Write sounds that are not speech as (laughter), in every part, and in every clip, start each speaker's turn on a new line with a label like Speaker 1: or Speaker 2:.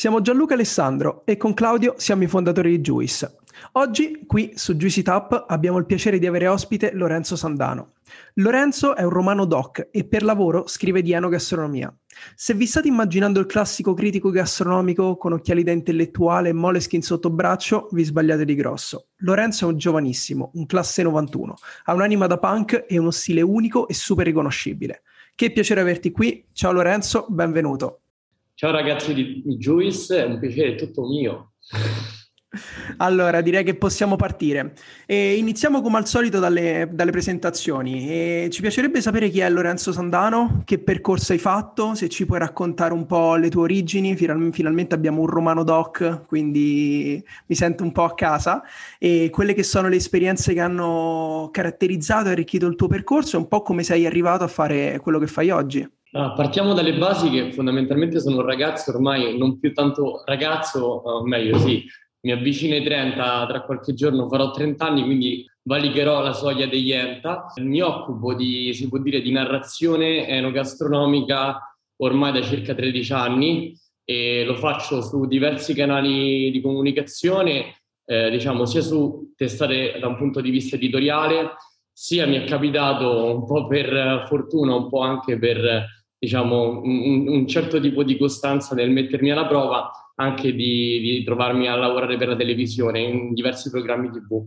Speaker 1: Siamo Gianluca Alessandro e con Claudio siamo i fondatori di Juice. Oggi qui su Juicy Tap abbiamo il piacere di avere ospite Lorenzo Sandano. Lorenzo è un romano doc e per lavoro scrive di enogastronomia. Se vi state immaginando il classico critico gastronomico con occhiali da intellettuale e moleskin sotto braccio, vi sbagliate di grosso. Lorenzo è un giovanissimo, un classe 91, ha un'anima da punk e uno stile unico e super riconoscibile. Che piacere averti qui. Ciao Lorenzo, benvenuto.
Speaker 2: Ciao ragazzi di Juice, è un piacere tutto mio.
Speaker 1: Allora, direi che possiamo partire. E iniziamo come al solito dalle, dalle presentazioni. E ci piacerebbe sapere chi è Lorenzo Sandano, che percorso hai fatto, se ci puoi raccontare un po' le tue origini. Final, finalmente abbiamo un romano doc, quindi mi sento un po' a casa. E quelle che sono le esperienze che hanno caratterizzato e arricchito il tuo percorso, e un po' come sei arrivato a fare quello che fai oggi.
Speaker 2: Ah, partiamo dalle basi che fondamentalmente sono un ragazzo ormai non più tanto ragazzo, o meglio sì, mi avvicino ai 30, tra qualche giorno farò 30 anni, quindi valicherò la soglia degli ENTA. Mi occupo di, si può dire, di narrazione enogastronomica ormai da circa 13 anni e lo faccio su diversi canali di comunicazione, eh, diciamo sia su testate da un punto di vista editoriale, sia mi è capitato un po' per fortuna, un po' anche per diciamo, un, un certo tipo di costanza nel mettermi alla prova anche di, di, trovarmi a lavorare per la televisione in diversi programmi TV.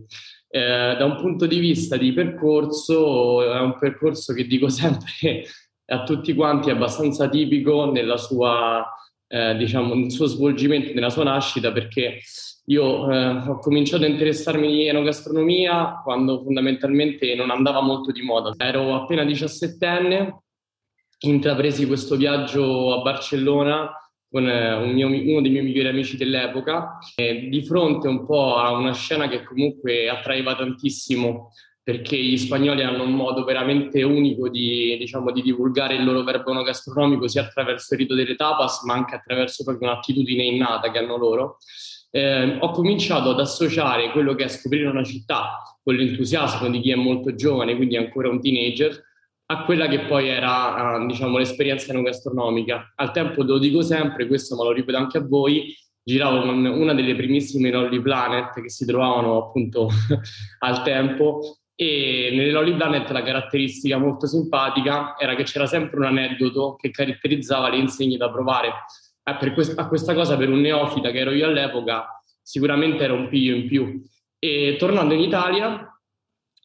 Speaker 2: Eh, da un punto di vista di percorso, è un percorso che dico (laughs) sempre a tutti quanti è abbastanza tipico nella sua, eh, diciamo, nel suo svolgimento, nella sua nascita, perché io eh, ho cominciato a interessarmi di enogastronomia quando fondamentalmente non andava molto di moda. Ero appena diciassettenne, intrapresi questo viaggio a Barcellona con eh, un mio, uno dei miei migliori amici dell'epoca, di fronte un po' a una scena che comunque attraeva tantissimo perché gli spagnoli hanno un modo veramente unico di, diciamo, di divulgare il loro verbo no gastronomico sia attraverso il rito delle tapas ma anche attraverso proprio un'attitudine innata che hanno loro. Eh, ho cominciato ad associare quello che è scoprire una città con l'entusiasmo di chi è molto giovane, quindi ancora un teenager, a quella che poi era uh, diciamo, l'esperienza enogastronomica. Al tempo lo dico sempre, questo me lo ripeto anche a voi, giravo con una delle primissime Lolly Planet che si trovavano appunto (laughs) al tempo e nelle Lolly Planet la caratteristica molto simpatica era che c'era sempre un aneddoto che caratterizzava le insegne da provare. Eh, quest- a questa cosa per un neofita che ero io all'epoca sicuramente era un piglio in più. E tornando in Italia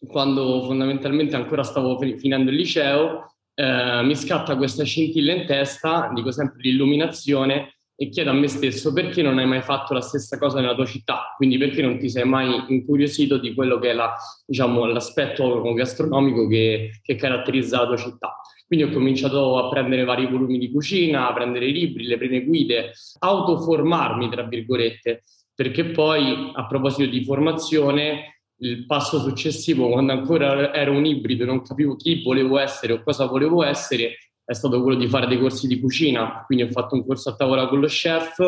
Speaker 2: quando fondamentalmente ancora stavo finendo il liceo, eh, mi scatta questa scintilla in testa, dico sempre l'illuminazione, e chiedo a me stesso perché non hai mai fatto la stessa cosa nella tua città, quindi perché non ti sei mai incuriosito di quello che è la, diciamo, l'aspetto gastronomico che, che caratterizza la tua città. Quindi ho cominciato a prendere vari volumi di cucina, a prendere libri, le prime guide, autoformarmi, tra virgolette, perché poi a proposito di formazione il passo successivo, quando ancora ero un ibrido e non capivo chi volevo essere o cosa volevo essere, è stato quello di fare dei corsi di cucina. Quindi ho fatto un corso a tavola con lo chef,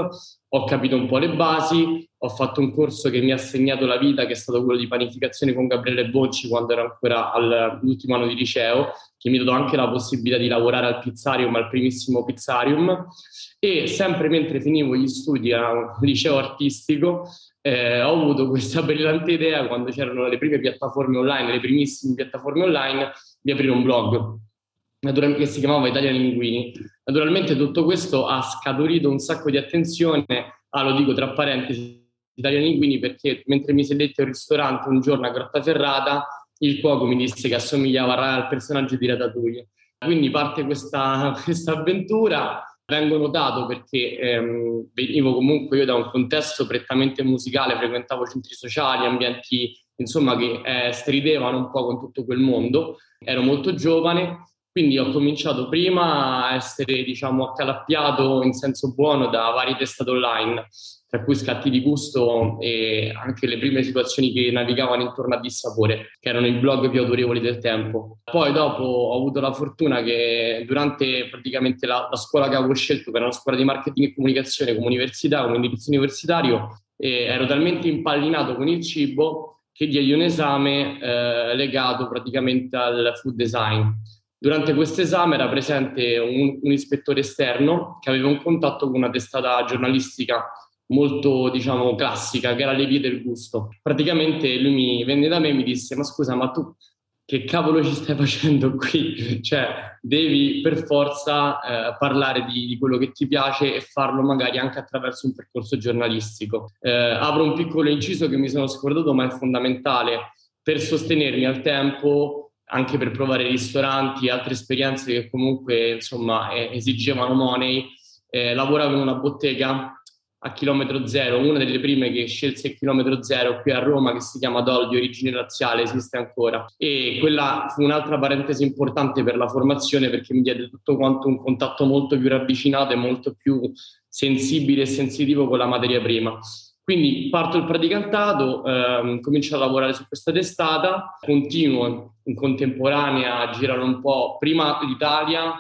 Speaker 2: ho capito un po' le basi, ho fatto un corso che mi ha segnato la vita, che è stato quello di panificazione con Gabriele Bocci quando ero ancora all'ultimo anno di liceo, che mi ha dato anche la possibilità di lavorare al pizzarium, al primissimo pizzarium. E sempre mentre finivo gli studi a un liceo artistico, eh, ho avuto questa (laughs) brillante idea quando c'erano le prime piattaforme online, le primissime piattaforme online, di aprire un blog che si chiamava Italia Linguini. Naturalmente tutto questo ha scaturito un sacco di attenzione, ah, lo dico tra parentesi, Italian Linguini perché mentre mi sedetti al ristorante un giorno a Grottaferrata, il cuoco mi disse che assomigliava al personaggio di Ratatouille. Quindi parte questa, (laughs) questa avventura, vengo notato perché ehm, venivo comunque io da un contesto prettamente musicale, frequentavo centri sociali, ambienti insomma che eh, stridevano un po' con tutto quel mondo, ero molto giovane quindi ho cominciato prima a essere, diciamo, accalappiato in senso buono da varie testate online, tra cui scatti di gusto e anche le prime situazioni che navigavano intorno a Dissapore, che erano i blog più autorevoli del tempo. Poi dopo ho avuto la fortuna che durante praticamente la, la scuola che avevo scelto, che era una scuola di marketing e comunicazione come università, come indirizzo universitario, ero talmente impallinato con il cibo che diedi un esame eh, legato praticamente al food design Durante questo esame era presente un, un, ispettore esterno che aveva un contatto con una testata giornalistica molto, diciamo, classica, che era Le Vie del Gusto. Praticamente lui mi venne da me e mi disse, ma scusa, ma tu che cavolo ci stai (laughs) facendo qui? cioè, devi per forza eh, parlare di, di, quello che ti piace e farlo magari anche attraverso un percorso giornalistico. Eh, apro un piccolo inciso che mi sono scordato, ma è fondamentale per sostenermi al tempo anche per provare ristoranti, altre esperienze che comunque insomma esigevano money. Eh, lavoravo in una bottega a chilometro zero, una delle prime che scelse il chilometro zero qui a Roma che si chiama Dol di origine razziale, esiste ancora. E quella fu un'altra parentesi importante per la formazione perché mi diede tutto quanto un contatto molto più ravvicinato e molto più sensibile e sensitivo con la materia prima. Quindi parto il praticantato, ehm, comincio a lavorare su questa testata, continuo in contemporanea a girare un po' prima l'Italia,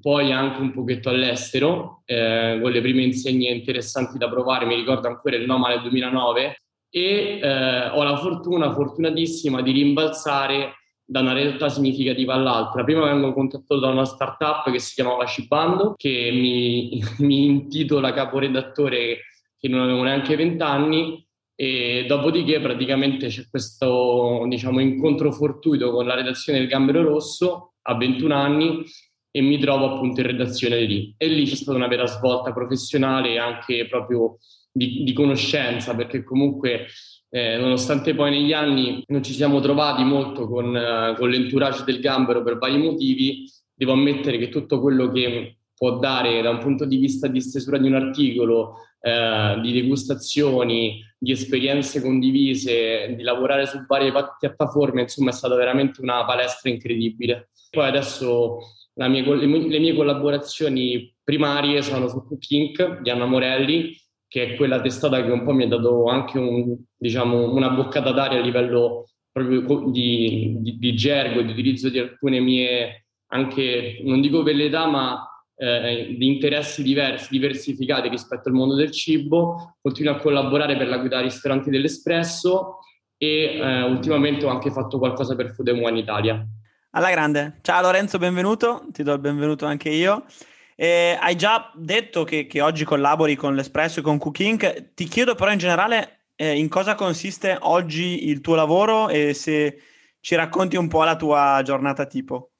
Speaker 2: poi anche un pochetto all'estero, eh, con le prime insegne interessanti da provare, mi ricordo ancora il Noma nel 2009, e eh, ho la fortuna, fortunatissima, di rimbalzare da una realtà significativa all'altra. Prima vengo contattato da una startup che si chiamava Cibando, che mi, (laughs) mi intitola caporedattore che non avevo neanche 20 anni e dopodiché praticamente c'è questo diciamo, incontro fortuito con la redazione del Gambero Rosso a 21 anni e mi trovo appunto in redazione lì. E lì c'è stata una vera svolta professionale e anche proprio di, di conoscenza, perché comunque eh, nonostante poi negli anni non ci siamo trovati molto con, uh, con l'entourage del Gambero per vari motivi, devo ammettere che tutto quello che può dare da un punto di vista di stesura di un articolo, eh, di degustazioni, di esperienze condivise, di lavorare su varie piattaforme, insomma è stata veramente una palestra incredibile. Poi adesso mia, le mie collaborazioni primarie sono su Cooking di Anna Morelli, che è quella testata che un po' mi ha dato anche un, diciamo, una boccata d'aria a livello proprio di, di, di gergo, di utilizzo di alcune mie, anche, non dico velleità, ma eh, di interessi diversi, diversificati rispetto al mondo del cibo, continuo a collaborare per la guida ristoranti dell'Espresso e eh, ultimamente ho anche fatto qualcosa per Food One Italia.
Speaker 3: Alla grande. Ciao Lorenzo, benvenuto, ti do il benvenuto anche io. Eh, hai già detto che, che, oggi collabori con l'Espresso e con Cooking, ti chiedo però in generale eh, in cosa consiste oggi il tuo lavoro e se ci racconti un po' la tua giornata tipo.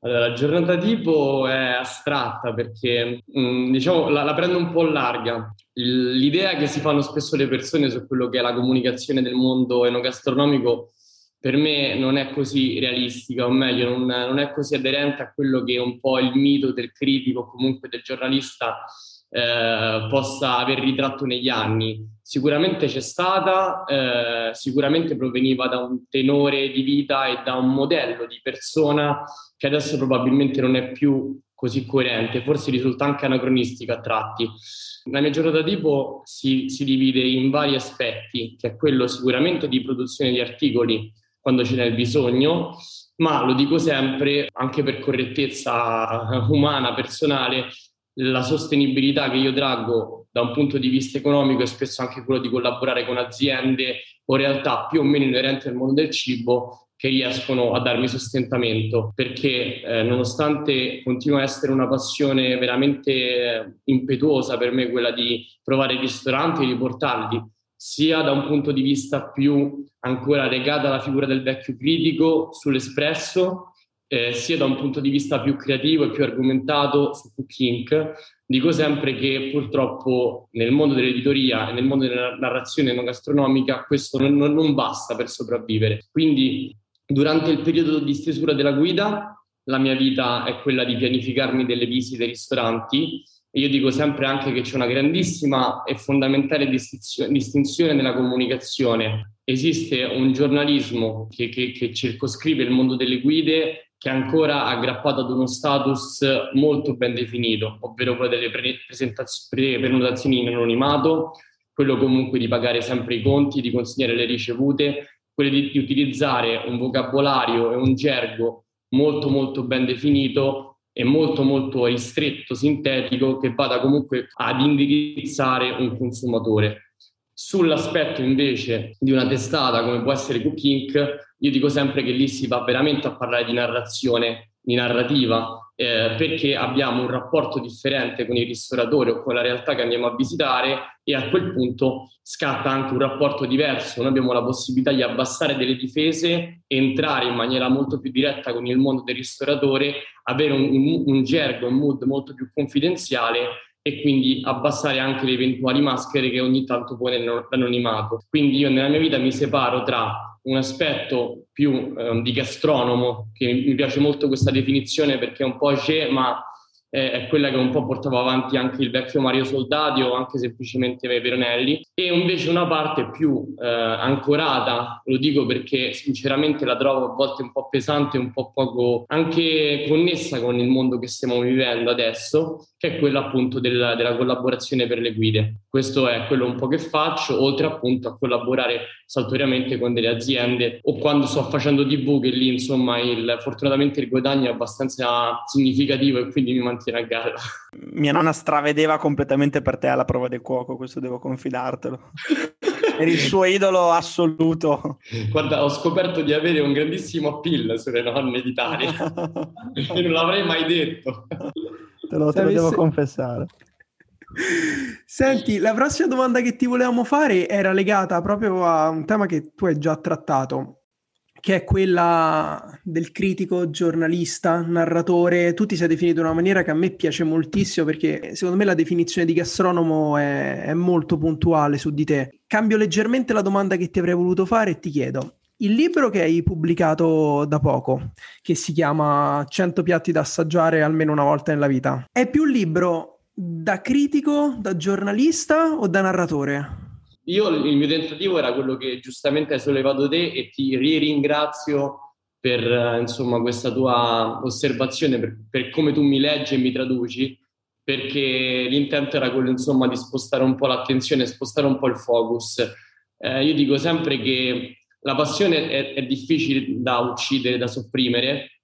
Speaker 2: Allora, la giornata tipo è astratta perché mh, mm, diciamo la, la, prendo un po' larga. L'idea che si fanno spesso le persone su quello che è la comunicazione del mondo enogastronomico per me non è così realistica, o meglio, non, non è così aderente a quello che un po' il mito del critico comunque del giornalista eh, possa aver ritratto negli anni. Sicuramente c'è stata, eh, sicuramente proveniva da un tenore di vita e da un modello di persona che adesso probabilmente non è più così coerente, forse risulta anche anacronistica a tratti. La mia giornata tipo si, si divide in vari aspetti, che è quello sicuramente di produzione di articoli quando ce n'è bisogno, ma lo dico sempre, anche per correttezza umana, personale, la sostenibilità che io traggo da un punto di vista economico e spesso anche quello di collaborare con aziende o realtà più o meno inerenti al mondo del cibo che riescono a darmi sostentamento. Perché eh, nonostante continua a essere una passione veramente impetuosa per me quella di provare ristoranti e riportarli sia da un punto di vista più ancora legato alla figura del vecchio critico sull'espresso eh, sia da un punto di vista più creativo e più argomentato su Cook dico sempre che purtroppo nel mondo dell'editoria e nel mondo della narrazione non gastronomica questo non, non basta per sopravvivere. Quindi durante il periodo di stesura della guida la mia vita è quella di pianificarmi delle visite ai ristoranti io dico sempre anche che c'è una grandissima e fondamentale distinzione nella comunicazione. Esiste un giornalismo che, che, che circoscrive il mondo delle guide che è ancora aggrappato ad uno status molto ben definito, ovvero quello delle prenotazioni in anonimato, quello comunque di pagare sempre i conti, di consegnare le ricevute, quello di, di utilizzare un vocabolario e un gergo molto molto ben definito e molto molto ristretto, sintetico, che vada comunque ad indirizzare un consumatore. Sull'aspetto invece di una testata come può essere Cooking, io dico sempre che lì si va veramente a parlare di narrazione, di narrativa, eh, perché abbiamo un rapporto differente con il ristoratore o con la realtà che andiamo a visitare e a quel punto scatta anche un rapporto diverso. Noi abbiamo la possibilità di abbassare delle difese, entrare in maniera molto più diretta con il mondo del ristoratore, avere un, un, un gergo, un mood molto più confidenziale e quindi abbassare anche le eventuali maschere che ogni tanto pone l'anonimato. Quindi io nella mia vita mi separo tra un aspetto più eh, di gastronomo, che mi piace molto questa definizione perché è un po' c'è, ma è quella che un po' portava avanti anche il vecchio Mario Soldati o anche semplicemente Veronelli, e invece una parte più eh, ancorata, lo dico perché sinceramente la trovo a volte un po' pesante, un po' poco anche connessa con il mondo che stiamo vivendo adesso, che è quella appunto del, della collaborazione per le guide. Questo è quello un po' che faccio, oltre appunto a collaborare saltuariamente con delle aziende o quando sto facendo TV che lì insomma il, fortunatamente il guadagno è abbastanza significativo e quindi mi mantiene a galla.
Speaker 3: Mia nonna stravedeva completamente per te alla prova del cuoco, questo devo confidartelo. (laughs) Eri il suo idolo assoluto.
Speaker 2: Guarda, ho scoperto di avere un grandissimo appeal sulle nonne d'Italia. (laughs) e non l'avrei mai detto.
Speaker 4: Te lo, te lo devo confessare.
Speaker 1: Senti, la prossima domanda che ti volevamo fare era legata proprio a un tema che tu hai già trattato, che è quella del critico, giornalista, narratore. Tu ti sei definito in una maniera che a me piace moltissimo perché secondo me la definizione di gastronomo è, è molto puntuale su di te. Cambio leggermente la domanda che ti avrei voluto fare e ti chiedo. Il libro che hai pubblicato da poco, che si chiama 100 piatti da assaggiare almeno una volta nella vita, è più un libro da critico, da giornalista o da narratore?
Speaker 2: Io il mio tentativo era quello che giustamente hai sollevato te e ti ringrazio per eh, insomma, questa tua osservazione, per, per, come tu mi leggi e mi traduci, perché l'intento era quello insomma, di spostare un po' l'attenzione, spostare un po' il focus. Eh, io dico sempre che la passione è, è difficile da uccidere, da sopprimere,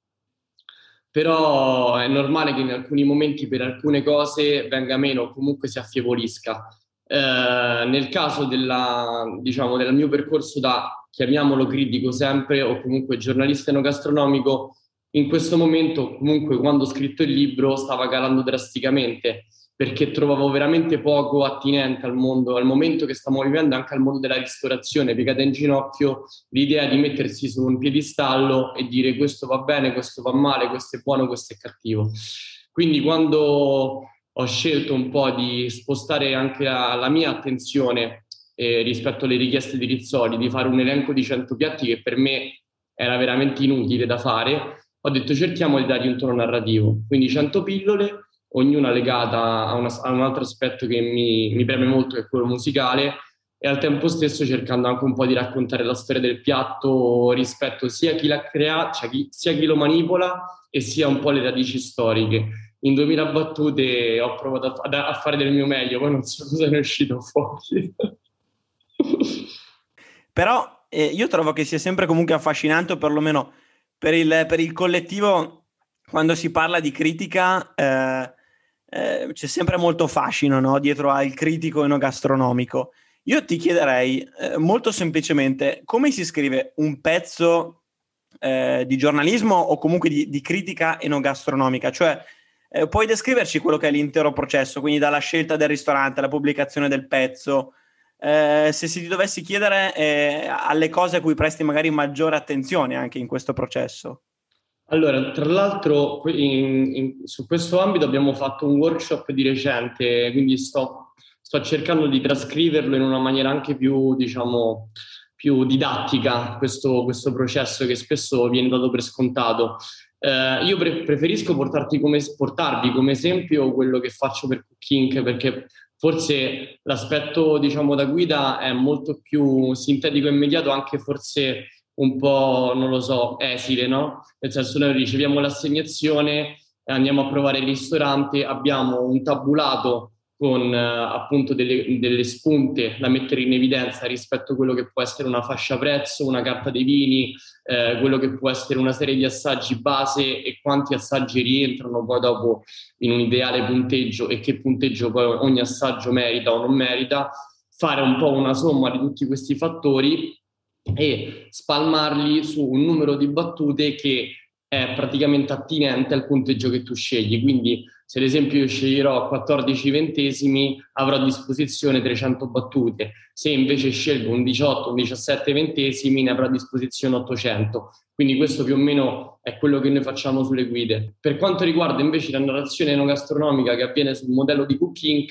Speaker 2: però è normale che in alcuni momenti per alcune cose venga meno o comunque si affievolisca. Eh, nel caso della, diciamo, del mio percorso da, chiamiamolo critico sempre, o comunque giornalista enogastronomico, in questo momento, comunque, quando ho scritto il libro, stava calando drasticamente perché trovavo veramente poco attinente al mondo, al momento che stiamo vivendo, anche al mondo della ristorazione, piegata in ginocchio, l'idea di mettersi su un piedistallo e dire questo va bene, questo va male, questo è buono, questo è cattivo. Quindi quando ho scelto un po' di spostare anche la, la mia attenzione eh, rispetto alle richieste di Rizzoli, di fare un elenco di 100 piatti che per me era veramente inutile da fare, ho detto cerchiamo di dargli un tono narrativo, quindi 100 pillole, ognuna legata a, una, a un altro aspetto che mi, mi preme molto, che è quello musicale, e al tempo stesso cercando anche un po' di raccontare la storia del piatto rispetto sia a chi l'ha creato, cioè chi, sia chi lo manipola e sia un po' le radici storiche in 2000 battute ho provato a, a, fare del mio meglio, poi non so (laughs) cosa ne è uscito fuori.
Speaker 3: Però eh, io trovo che sia sempre comunque affascinante, perlomeno per il, per il collettivo, quando si parla di critica, eh, eh, c'è sempre molto fascino no? dietro al critico enogastronomico. Io ti chiederei eh, molto semplicemente come si scrive un pezzo eh, di giornalismo o comunque di, di critica enogastronomica, cioè eh, puoi descriverci quello che è l'intero processo, quindi dalla scelta del ristorante alla pubblicazione del pezzo? Eh, se si ti dovessi chiedere eh, alle cose a cui presti magari maggiore attenzione anche in questo processo.
Speaker 2: Allora, tra l'altro in, in, su questo ambito abbiamo fatto un workshop di recente, quindi sto, sto cercando di trascriverlo in una maniera anche più, diciamo, più didattica, questo, questo processo che spesso viene dato per scontato. Eh, io pre- preferisco come, portarvi come esempio quello che faccio per Cooking perché forse l'aspetto diciamo da guida è molto più sintetico e immediato, anche forse un po', non lo so, esile, no? Nel senso noi riceviamo l'assegnazione, andiamo a provare il ristorante, abbiamo un tabulato con eh, appunto delle, delle, spunte da mettere in evidenza rispetto a quello che può essere una fascia prezzo, una carta dei vini, eh, quello che può essere una serie di assaggi base e quanti assaggi rientrano poi dopo in un ideale punteggio e che punteggio poi ogni assaggio merita o non merita, fare un po' una somma di tutti questi fattori e spalmarli su un numero di battute che è praticamente attinente al punteggio che tu scegli. Quindi se ad esempio io sceglierò 14 ventesimi, avrò a disposizione 300 battute. Se invece scelgo un 18, un 17 ventesimi, ne avrò a disposizione 800. Quindi questo più o meno è quello che noi facciamo sulle guide. Per quanto riguarda invece la narrazione enogastronomica che avviene sul modello di Cooking,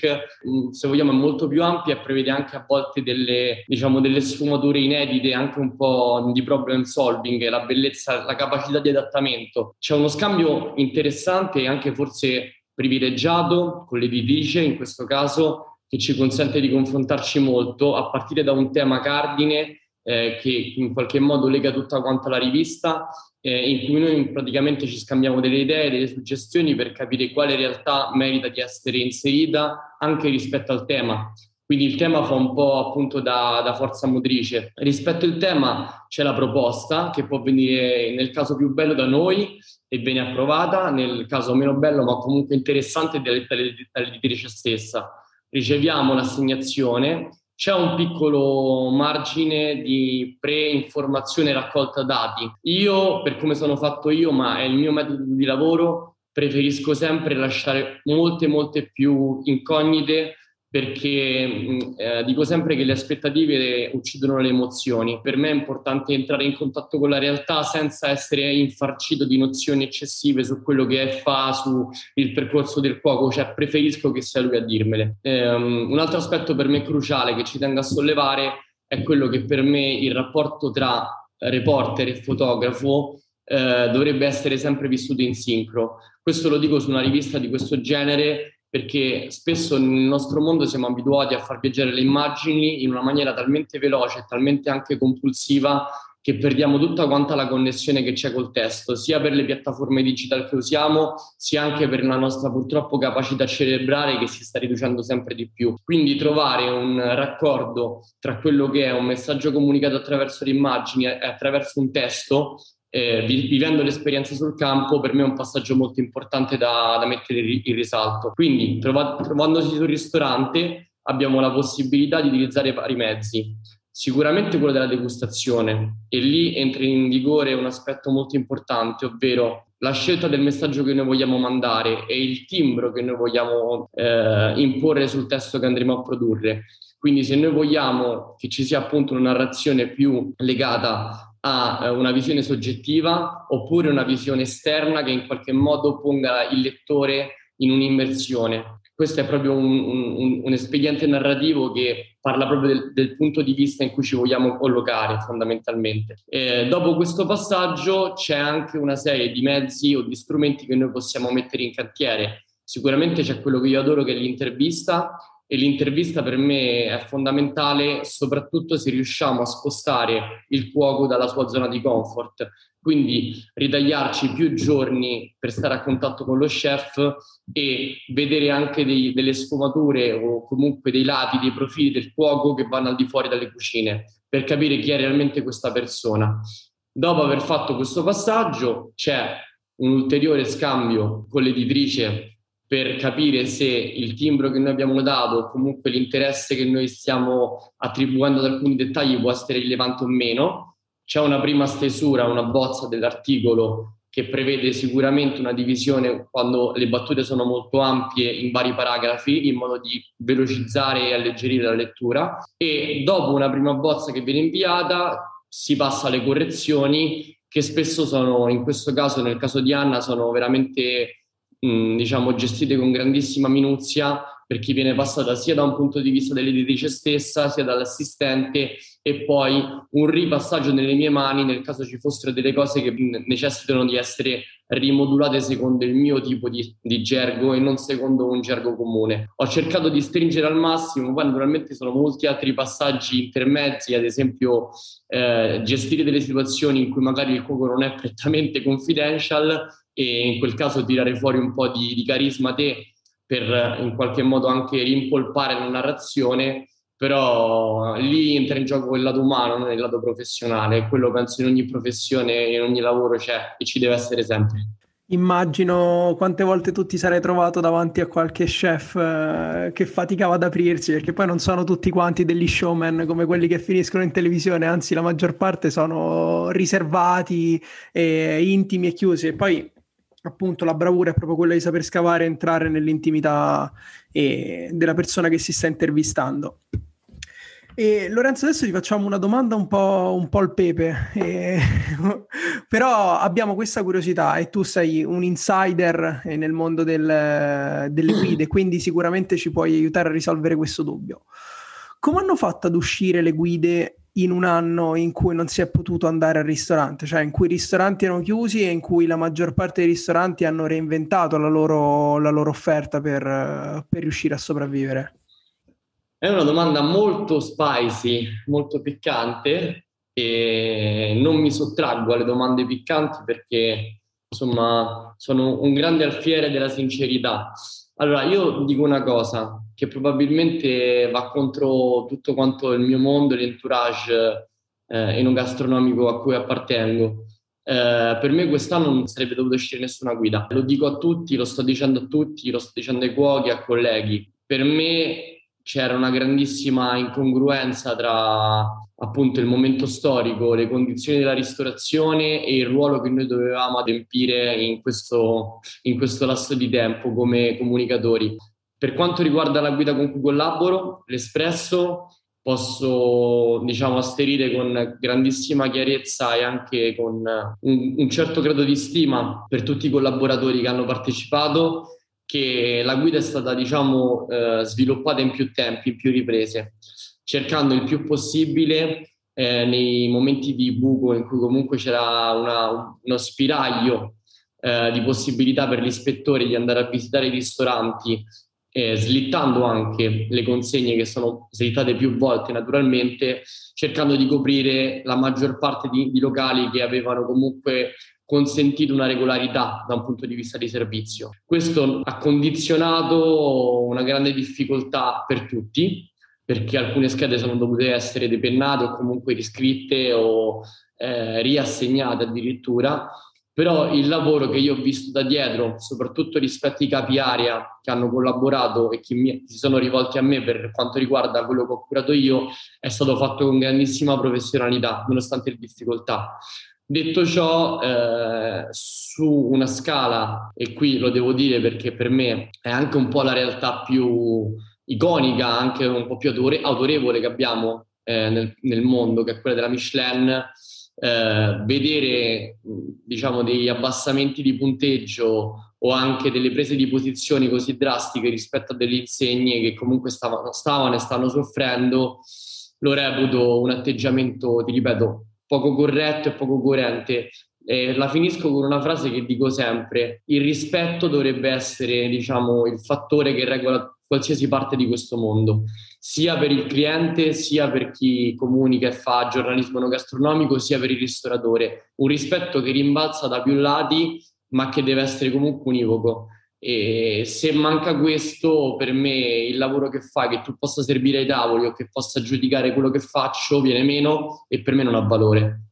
Speaker 2: mm, se vogliamo è molto più ampia e prevede anche a volte delle, diciamo, delle sfumature inedite, anche un po' di problem solving, la bellezza, la capacità di adattamento. C'è uno scambio interessante e anche forse privilegiato con l'editrice in questo caso che ci consente di confrontarci molto a partire da un tema cardine eh, che in qualche modo lega tutta quanta la rivista eh, in cui noi praticamente ci scambiamo delle idee, delle suggestioni per capire quale realtà merita di essere inserita anche rispetto al tema. Quindi il tema fa un po' appunto da, da forza motrice. Rispetto al tema c'è la proposta che può venire nel caso più bello da noi e viene approvata, nel caso meno bello ma comunque interessante dall'editrice stessa. Riceviamo l'assegnazione, c'è un piccolo margine di pre-informazione raccolta dati. Io, per come sono fatto io, ma è il mio metodo di lavoro, preferisco sempre lasciare molte, molte più incognite perché mm, eh, dico sempre che le aspettative uccidono le emozioni. Per me è importante entrare in contatto con la realtà senza essere infarcito di nozioni eccessive su quello che fa sul percorso del cuoco, cioè preferisco che sia lui a dirmele. Um, un altro aspetto per me cruciale che ci tengo a sollevare è quello che per me il rapporto tra reporter e fotografo eh, dovrebbe essere sempre vissuto in sincro. Questo lo dico su una rivista di questo genere perché spesso nel nostro mondo siamo abituati a far viaggiare le immagini in una maniera talmente veloce e talmente anche compulsiva che perdiamo tutta quanta la connessione che c'è col testo, sia per le piattaforme digital che usiamo, sia anche per la nostra purtroppo capacità cerebrale che si sta riducendo sempre di più. Quindi trovare un raccordo tra quello che è un messaggio comunicato attraverso le immagini e attraverso un testo eh, vivendo l'esperienza sul campo per me è un passaggio molto importante da, da mettere in risalto. Quindi trova, trovandosi sul ristorante abbiamo la possibilità di utilizzare vari mezzi. Sicuramente quello della degustazione e lì entra in vigore un aspetto molto importante, ovvero la scelta del messaggio che noi vogliamo mandare e il timbro che noi vogliamo eh, imporre sul testo che andremo a produrre. Quindi se noi vogliamo che ci sia appunto una narrazione più legata a eh, una visione soggettiva oppure una visione esterna che in qualche modo ponga il lettore in un'immersione. Questo è proprio un, un, un espediente narrativo che parla proprio del, del, punto di vista in cui ci vogliamo collocare fondamentalmente. Eh, dopo questo passaggio c'è anche una serie di mezzi o di strumenti che noi possiamo mettere in cantiere. Sicuramente c'è quello che io adoro che è l'intervista, e l'intervista per me è fondamentale soprattutto se riusciamo a spostare il cuoco dalla sua zona di comfort, quindi ritagliarci più giorni per stare a contatto con lo chef e vedere anche dei, delle sfumature o comunque dei lati, dei profili del cuoco che vanno al di fuori dalle cucine per capire chi è realmente questa persona. Dopo aver fatto questo passaggio c'è un ulteriore scambio con l'editrice per capire se il timbro che noi abbiamo dato comunque l'interesse che noi stiamo attribuendo ad alcuni dettagli può essere rilevante o meno. C'è una prima stesura, una bozza dell'articolo che prevede sicuramente una divisione quando le battute sono molto ampie in vari paragrafi in modo di velocizzare e alleggerire la lettura e dopo una prima bozza che viene inviata si passa alle correzioni che spesso sono, in questo caso, nel caso di Anna, sono veramente diciamo, gestite con grandissima minuzia per chi viene passata sia da un punto di vista dell'editrice stessa, sia dall'assistente e poi un ripassaggio nelle mie mani nel caso ci fossero delle cose che necessitano di essere rimodulate secondo il mio tipo di, di gergo e non secondo un gergo comune. Ho cercato di stringere al massimo, poi naturalmente sono molti altri passaggi intermedi, ad esempio eh, gestire delle situazioni in cui magari il cuoco non è prettamente confidential e in quel caso tirare fuori un po' di, di carisma te per in qualche modo anche rimpolpare la narrazione, però lì entra in gioco il lato umano, non il lato professionale, quello penso in ogni professione, in ogni lavoro c'è e ci deve essere sempre.
Speaker 1: Immagino quante volte tu ti sarai trovato davanti a qualche chef eh, che faticava ad aprirsi, perché poi non sono tutti quanti degli showman come quelli che finiscono in televisione, anzi la maggior parte sono riservati, e intimi e chiusi. E poi appunto la bravura è proprio quella di saper scavare e entrare nell'intimità e, della persona che si sta intervistando. E Lorenzo, adesso ti facciamo una domanda un po', un po al pepe, e... (laughs) però abbiamo questa curiosità e tu sei un insider nel mondo del, delle (clears throat) guide, quindi sicuramente ci puoi aiutare a risolvere questo dubbio. Come hanno fatto ad uscire le guide in un anno in cui non si è potuto andare al ristorante, cioè in cui i ristoranti erano chiusi e in cui la maggior parte dei ristoranti hanno reinventato la loro, la loro offerta per, per riuscire a sopravvivere?
Speaker 2: È una domanda molto spicy, molto piccante e non mi sottraggo alle domande piccanti perché insomma sono un grande alfiere della sincerità. Allora, io dico una cosa, che probabilmente va contro tutto quanto il mio mondo, l'entourage eh, enogastronomico a cui appartengo. Eh, per me quest'anno non sarebbe dovuto uscire nessuna guida. Lo dico a tutti, lo sto dicendo a tutti, lo sto dicendo ai cuochi, a colleghi. Per me c'era una grandissima incongruenza tra appunto il momento storico, le condizioni della ristorazione e il ruolo che noi dovevamo adempiere in questo, in questo lasso di tempo come comunicatori. Per quanto riguarda la guida con cui collaboro, l'Espresso, posso diciamo asserire con grandissima chiarezza e anche con un, un, certo grado di stima per tutti i collaboratori che hanno partecipato che la guida è stata diciamo eh, sviluppata in più tempi, in più riprese, cercando il più possibile eh, nei momenti di buco in cui comunque c'era una, uno spiraglio eh, di possibilità per gli ispettori di andare a visitare i ristoranti eh, slittando anche le consegne che sono slittate più volte naturalmente, cercando di coprire la maggior parte di, di locali che avevano comunque consentito una regolarità da un punto di vista di servizio. Questo ha condizionato una grande difficoltà per tutti, perché alcune schede sono dovute essere depennate o comunque riscritte o eh, riassegnate addirittura però il lavoro che io ho visto da dietro, soprattutto rispetto ai capi area che hanno collaborato e che mi, si sono rivolti a me per quanto riguarda quello che ho curato io, è stato fatto con grandissima professionalità, nonostante le difficoltà. Detto ciò, eh, su una scala, e qui lo devo dire perché per me è anche un po' la realtà più iconica, anche un po' più autorevole che abbiamo eh, nel, nel mondo, che è quella della Michelin, eh, vedere diciamo degli abbassamenti di punteggio o anche delle prese di posizioni così drastiche rispetto a delle insegne che comunque stavano, stavano e stanno soffrendo, lo reputo un atteggiamento, ti ripeto, poco corretto e poco coerente. Eh, la finisco con una frase che dico sempre: il rispetto dovrebbe essere, diciamo, il fattore che regola qualsiasi parte di questo mondo sia per il cliente, sia per chi comunica e fa giornalismo no gastronomico, sia per il ristoratore. Un rispetto che rimbalza da più lati, ma che deve essere comunque univoco. E se manca questo, per me il lavoro che fai, che tu possa servire ai tavoli o che possa giudicare quello che faccio, viene meno e per me non ha valore.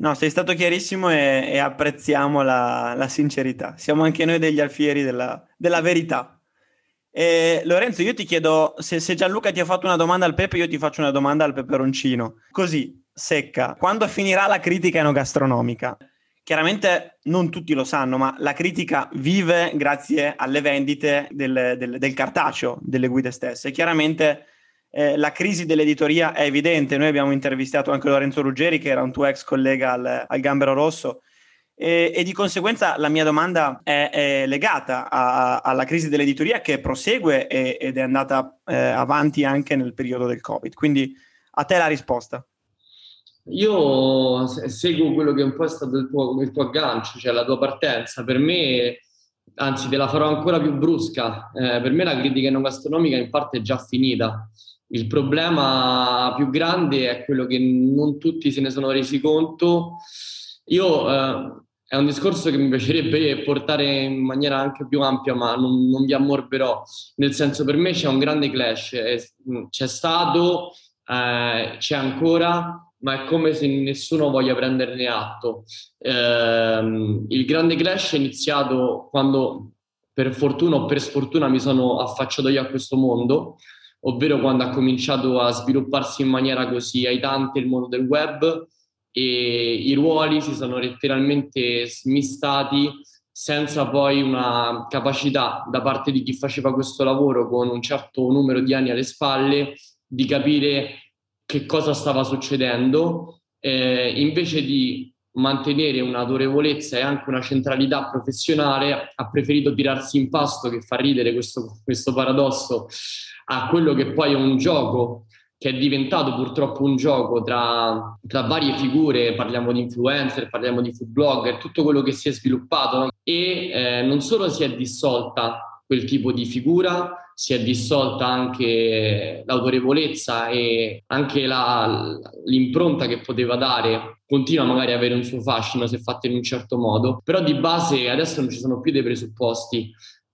Speaker 3: No, sei stato chiarissimo e, e apprezziamo la, la, sincerità. Siamo anche noi degli alfieri della, della verità. Eh, Lorenzo, io ti chiedo se, se, Gianluca ti ha fatto una domanda al Pepe, io ti faccio una domanda al peperoncino. Così, secca. Quando finirà la critica enogastronomica? Chiaramente non tutti lo sanno, ma la critica vive grazie alle vendite del, del, del cartaceo delle guide stesse. Chiaramente eh, la crisi dell'editoria è evidente. Noi abbiamo intervistato anche Lorenzo Ruggeri, che era un tuo ex collega al, al Gambero Rosso, e, e, di conseguenza la mia domanda è, è legata a, alla crisi dell'editoria che prosegue e, ed è andata eh, avanti anche nel periodo del Covid. Quindi a te la risposta.
Speaker 2: Io seguo quello che un po' è stato il tuo, il tuo aggancio, cioè la tua partenza. Per me, anzi, te la farò ancora più brusca. Eh, per me la critica non in parte è già finita. Il problema più grande è quello che non tutti se ne sono resi conto. Io eh, è un discorso che mi piacerebbe portare in maniera anche più ampia, ma non, non vi ammorberò. Nel senso, per me c'è un grande clash. C'è stato, eh, c'è ancora, ma è come se nessuno voglia prenderne atto. Eh, il grande clash è iniziato quando, per fortuna o per sfortuna, mi sono affacciato io a questo mondo, ovvero quando ha cominciato a svilupparsi in maniera così aitante il mondo del web e i ruoli si sono letteralmente smistati senza poi una capacità da parte di chi faceva questo lavoro con un certo numero di anni alle spalle di capire che cosa stava succedendo, eh, invece di mantenere un'autorevolezza e anche una centralità professionale, ha preferito tirarsi in pasto, che fa ridere questo, questo paradosso, a quello che poi è un gioco che è diventato purtroppo un gioco tra, tra, varie figure, parliamo di influencer, parliamo di food blogger, tutto quello che si è sviluppato e eh, non solo si è dissolta quel tipo di figura, si è dissolta anche l'autorevolezza e anche la, l'impronta che poteva dare continua magari ad avere un suo fascino se fatta in un certo modo, però di base adesso non ci sono più dei presupposti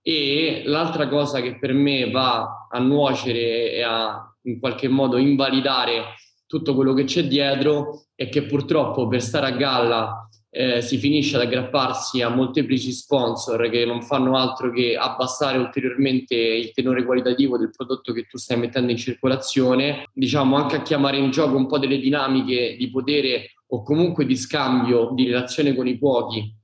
Speaker 2: e l'altra cosa che per me va a nuocere e a in qualche modo invalidare tutto quello che c'è dietro è che purtroppo per stare a galla eh, si finisce ad aggrapparsi a molteplici sponsor che non fanno altro che abbassare ulteriormente il tenore qualitativo del prodotto che tu stai mettendo in circolazione, diciamo anche a chiamare in gioco un po' delle dinamiche di potere o comunque di scambio, di relazione con i pochi,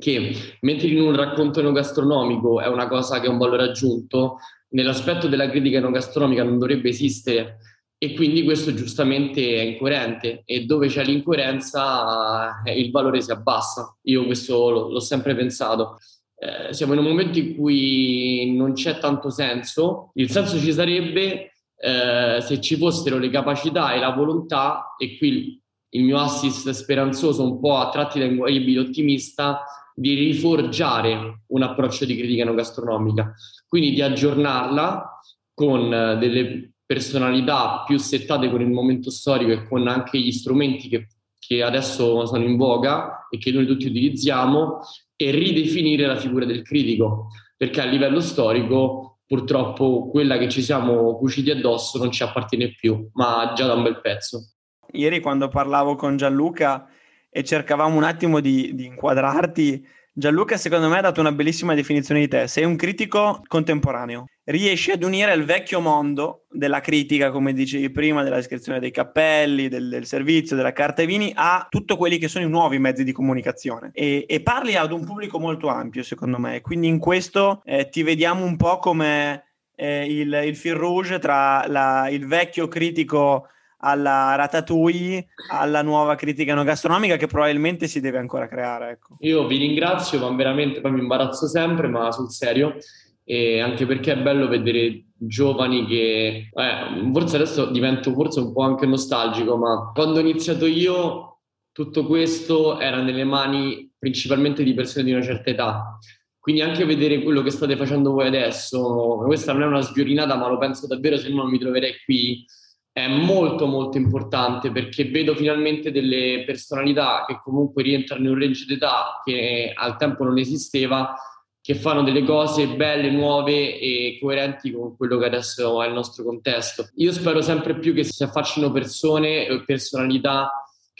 Speaker 2: che mentre in un racconto enogastronomico è una cosa che ha un valore aggiunto, nell'aspetto della critica enogastronomica non dovrebbe esistere e quindi questo giustamente è incoerente e dove c'è l'incoerenza eh, il valore si abbassa. Io questo l'ho, l'ho sempre pensato. Eh, siamo in un momento in cui non c'è tanto senso, il senso ci sarebbe eh, se ci fossero le capacità e la volontà, e qui il mio assist speranzoso, un po' a tratti da inguaribile ottimista, di riforgiare un approccio di critica enogastronomica, quindi di aggiornarla con eh, delle personalità più settate con il momento storico e con anche gli strumenti che, che adesso sono in voga e che noi tutti utilizziamo e ridefinire la figura del critico, perché a livello storico purtroppo quella che ci siamo cuciti addosso non ci appartiene più, ma già da un bel pezzo.
Speaker 3: Ieri quando parlavo con Gianluca e cercavamo un attimo di, di inquadrarti, Gianluca secondo me ha dato una bellissima definizione di te. Sei un critico contemporaneo. Riesci ad unire il vecchio mondo della critica, come dicevi prima, della descrizione dei cappelli, del, del servizio, della carta ai vini, a tutti quelli che sono i nuovi mezzi di comunicazione. E, e parli ad un pubblico molto ampio, secondo me. Quindi in questo eh, ti vediamo un po' come eh, il, il fil rouge tra la, il vecchio critico alla Ratatouille, alla nuova critica enogastronomica che probabilmente si deve ancora creare. Ecco.
Speaker 2: Io vi ringrazio, ma veramente poi mi imbarazzo sempre, ma sul serio, e anche perché è bello vedere giovani che, eh, forse adesso divento forse un po' anche nostalgico, ma quando ho iniziato io tutto questo era nelle mani principalmente di persone di una certa età. Quindi anche vedere quello che state facendo voi adesso, questa non è una sviolinata, ma lo penso davvero, se no non mi troverei qui è molto molto importante perché vedo finalmente delle personalità che comunque rientrano in un range d'età che al tempo non esisteva, che fanno delle cose belle, nuove e coerenti con quello che adesso è il nostro contesto. Io spero sempre più che si affacciano persone e personalità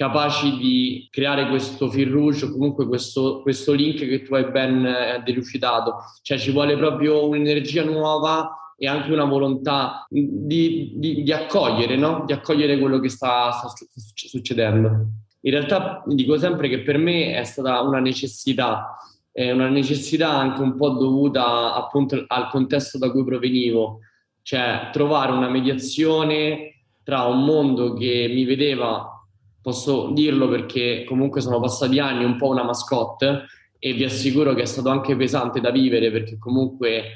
Speaker 2: capaci di creare questo fil rouge o comunque questo, questo link che tu hai ben eh, delucidato. Cioè ci vuole proprio un'energia nuova e anche una volontà di, di, di accogliere, no? di accogliere quello che sta, sta, succedendo. In realtà dico sempre che per me è stata una necessità, eh, una necessità anche un po' dovuta appunto al contesto da cui provenivo. cioè trovare una mediazione tra un mondo che mi vedeva, posso dirlo perché comunque sono passati anni, un po' una mascotte e vi assicuro che è stato anche pesante da vivere perché comunque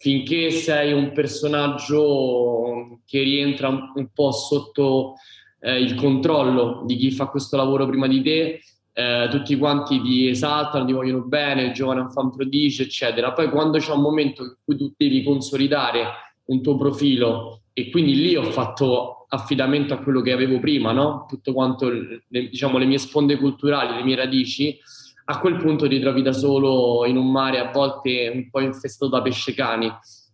Speaker 2: finché sei un personaggio che rientra un, un po' sotto eh, il controllo di chi fa questo lavoro prima di te, eh, tutti quanti ti esaltano, ti vogliono bene, il giovane è fan prodigio, eccetera. Poi quando c'è un momento in cui tu devi consolidare un tuo profilo e quindi lì ho fatto affidamento a quello che avevo prima, no? Tutto quanto, le, diciamo, le mie sponde culturali, le mie radici, a quel punto ti trovi da solo in un mare a volte un po' infestato da pesce cani.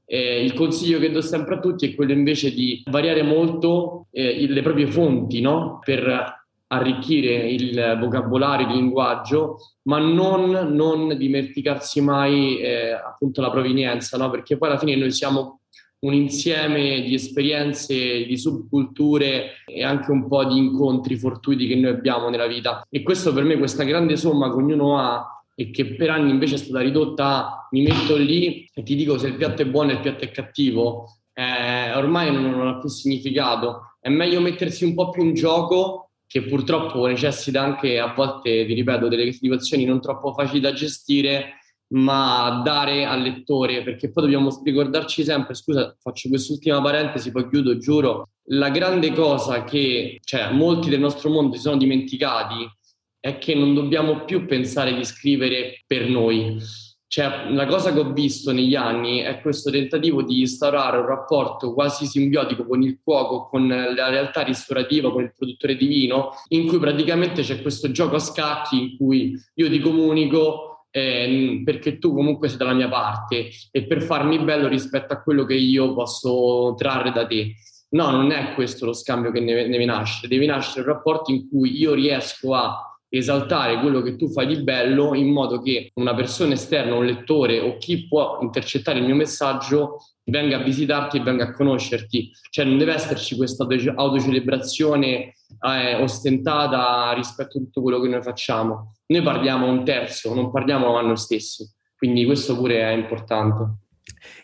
Speaker 2: Eh, il consiglio che do sempre a tutti è quello invece di variare molto eh, le proprie fonti no? per arricchire il vocabolario, il linguaggio, ma non, non dimenticarsi mai eh, appunto la provenienza, no? perché poi alla fine noi siamo un insieme di esperienze, di subculture e anche un po' di incontri fortuiti che noi abbiamo nella vita. E questo per me, questa grande somma che ognuno ha e che per anni invece è stata ridotta mi metto lì e ti dico se il piatto è buono e il piatto è cattivo, eh, ormai non, non ha più significato. È meglio mettersi un po' più in gioco che purtroppo necessita anche a volte, vi ripeto, delle situazioni non troppo facili da gestire ma dare al lettore, perché poi dobbiamo ricordarci sempre, scusa, faccio quest'ultima parentesi, poi chiudo, giuro, la grande cosa che cioè, molti del nostro mondo si sono dimenticati è che non dobbiamo più pensare di scrivere per noi. Cioè, la cosa che ho visto negli anni è questo tentativo di instaurare un rapporto quasi simbiotico con il cuoco, con la realtà ristorativa, con il produttore di vino, in cui praticamente c'è questo gioco a scacchi in cui io ti comunico eh, perché tu comunque sei dalla mia parte e per farmi bello rispetto a quello che io posso trarre da te. No, non è questo lo scambio che deve, deve nascere, deve nascere un rapporto in cui io riesco a esaltare quello che tu fai di bello in modo che una persona esterna, un lettore o chi può intercettare il mio messaggio venga a visitarti e venga a conoscerti. Cioè non deve esserci questa autocelebrazione eh, ostentata rispetto a tutto quello che noi facciamo. Noi parliamo un terzo, non parliamo a noi stessi, quindi questo pure è importante.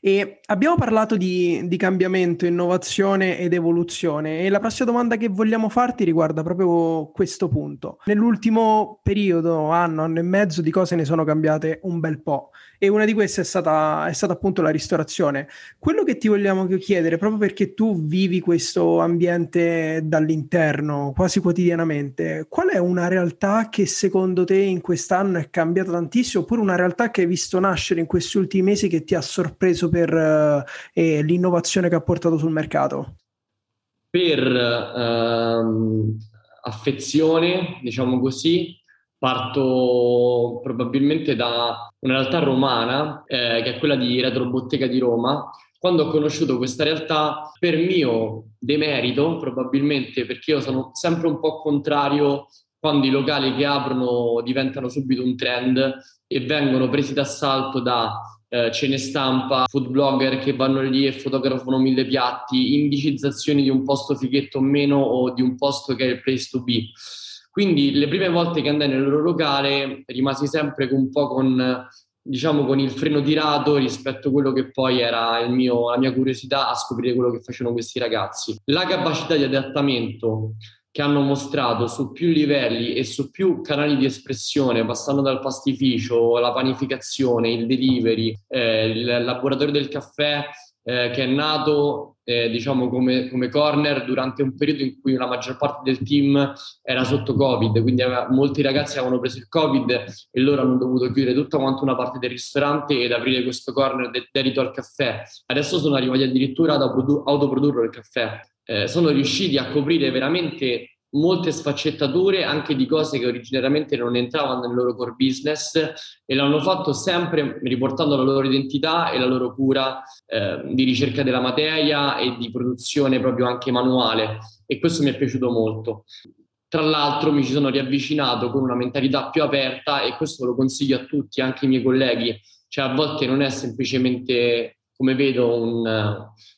Speaker 1: E abbiamo parlato di, di, cambiamento, innovazione ed evoluzione e la prossima domanda che vogliamo farti riguarda proprio questo punto. Nell'ultimo periodo, anno, anno e mezzo, di cose ne sono cambiate un bel po' e una di queste è stata, è stata appunto la ristorazione. Quello che ti vogliamo chiedere, proprio perché tu vivi questo ambiente dall'interno quasi quotidianamente, qual è una realtà che secondo te in quest'anno è cambiata tantissimo oppure una realtà che hai visto nascere in questi ultimi mesi che ti ha sorpreso per uh, l'innovazione che ha portato sul mercato?
Speaker 2: Per uh, affezione, diciamo così, Parto probabilmente da una realtà romana, eh, che è quella di Retrobottega di Roma. Quando ho conosciuto questa realtà, per mio demerito, probabilmente perché io sono sempre un po' contrario quando i locali che aprono diventano subito un trend e vengono presi d'assalto da eh, cene stampa, food blogger che vanno lì e fotografano mille piatti, indicizzazioni di un posto fighetto o meno o di un posto che è il place to be. Quindi le prime volte che andai nel loro locale rimasi sempre un po' con, diciamo, con il freno tirato rispetto a quello che poi era mio, la mia curiosità a scoprire quello che facevano questi ragazzi. La capacità di adattamento che hanno mostrato su più livelli e su più canali di espressione, passando dal pastificio, la panificazione, il delivery, eh, il laboratorio del caffè eh, che è nato eh, diciamo come, come, corner durante un periodo in cui la maggior parte del team era sotto Covid, quindi aveva, molti ragazzi avevano preso il Covid e loro hanno dovuto chiudere tutta quanto una parte del ristorante ed aprire questo corner dedito al caffè. Adesso sono arrivati addirittura ad autoprodurre il caffè. Eh, sono riusciti a coprire veramente molte sfaccettature anche di cose che originariamente non entravano nel loro core business e l'hanno fatto sempre riportando la loro identità e la loro cura eh, di ricerca della materia e di produzione proprio anche manuale e questo mi è piaciuto molto. Tra l'altro mi ci sono riavvicinato con una mentalità più aperta e questo lo consiglio a tutti, anche ai miei colleghi, cioè a volte non è semplicemente come vedo un,